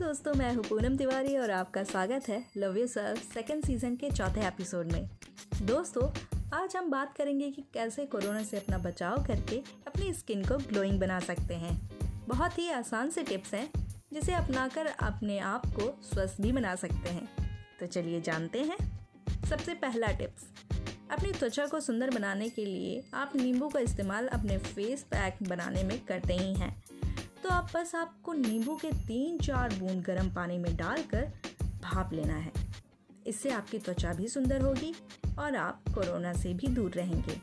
दोस्तों, मैं हूँ पूनम तिवारी और आपका स्वागत है love you sir second season के चौथे एपिसोड में। दोस्तों, आज हम बात करेंगे कि कैसे कोरोना से अपना बचाव करके अपनी स्किन को ग्लोइंग बना सकते हैं। बहुत ही आसान से टिप्स हैं, जिसे अपनाकर अपने आप को स्वस्थ भी बना सकते हैं। तो चलिए जानते हैं। सबसे पहला टिप्स अपनी त्वचा को सुंदर बनाने के लिए आप नींबू का इस्तेमाल अपने फेस पैक बनाने में करते ही हैं। तो अब बस आपको नींबू के तीन चार बूंद गर्म पानी में डालकर भाप लेना है। इससे आपकी त्वचा भी सुंदर होगी और आप कोरोना से भी दूर रहेंगे।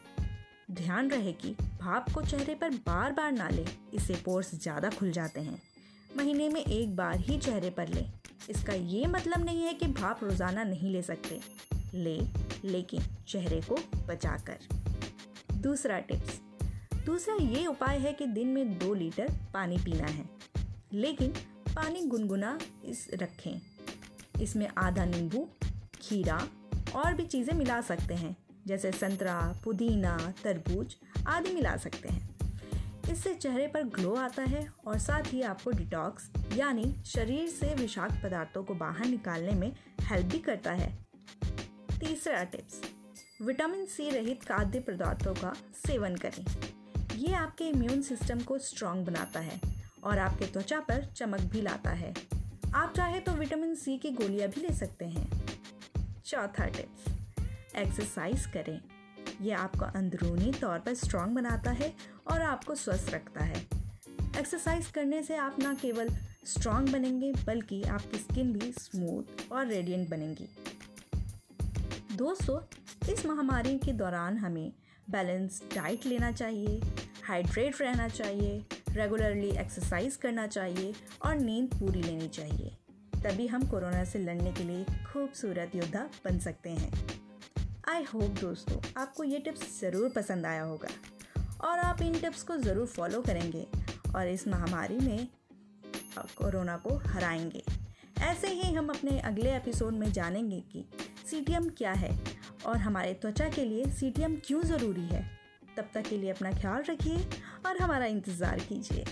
ध्यान रहे कि भाप को चेहरे पर बार बार ना लें, इससे पोर्स ज़्यादा खुल जाते हैं। महीने में एक बार ही चेहरे पर लें। इसका ये मतलब नहीं है कि भाप रोज़ाना नहीं ले सकते। ले, लेकिन चेहरे को बचाकर। दूसरा टिप्स दूसरा ये उपाय है कि दिन में दो लीटर पानी पीना है। लेकिन पानी गुनगुना इस रखें। इसमें आधा नींबू, खीरा और भी चीज़ें मिला सकते हैं, जैसे संतरा, पुदीना, तरबूज आदि मिला सकते हैं। इससे चेहरे पर ग्लो आता है और साथ ही आपको डिटॉक्स, यानी शरीर से विषाक्त पदार्थों को बाहर निकालने में हेल्प भी करता है। तीसरा टिप्स, विटामिन सी रहित खाद्य पदार्थों का सेवन करें। ये आपके इम्यून सिस्टम को स्ट्रांग बनाता है और आपके त्वचा पर चमक भी लाता है। आप चाहे तो विटामिन सी की गोलियाँ भी ले सकते हैं। चौथा टिप्स एक्सरसाइज करें। यह आपको अंदरूनी तौर पर स्ट्रांग बनाता है और आपको स्वस्थ रखता है। एक्सरसाइज करने से आप ना केवल स्ट्रांग बनेंगे, बल्कि आपकी स्किन भी स्मूथ और रेडियंट बनेगी। दोस्तों, इस महामारी के दौरान हमें बैलेंस डाइट लेना चाहिए हाइड्रेट रहना चाहिए रेगुलरली एक्सरसाइज करना चाहिए और नींद पूरी लेनी चाहिए। तभी हम कोरोना से लड़ने के लिए खूबसूरत योद्धा बन सकते हैं। आई होप दोस्तों, आपको ये टिप्स ज़रूर पसंद आया होगा। और आप इन टिप्स को ज़रूर फॉलो करेंगे और इस महामारी में कोरोना को हराएँगे। ऐसे ही हम अपने अगले एपिसोड में जानेंगे कि सीटीएम क्या है और हमारे त्वचा के लिए सीटीएम क्यों ज़रूरी है? तब तक के लिए अपना ख्याल रखिए और हमारा इंतज़ार कीजिए।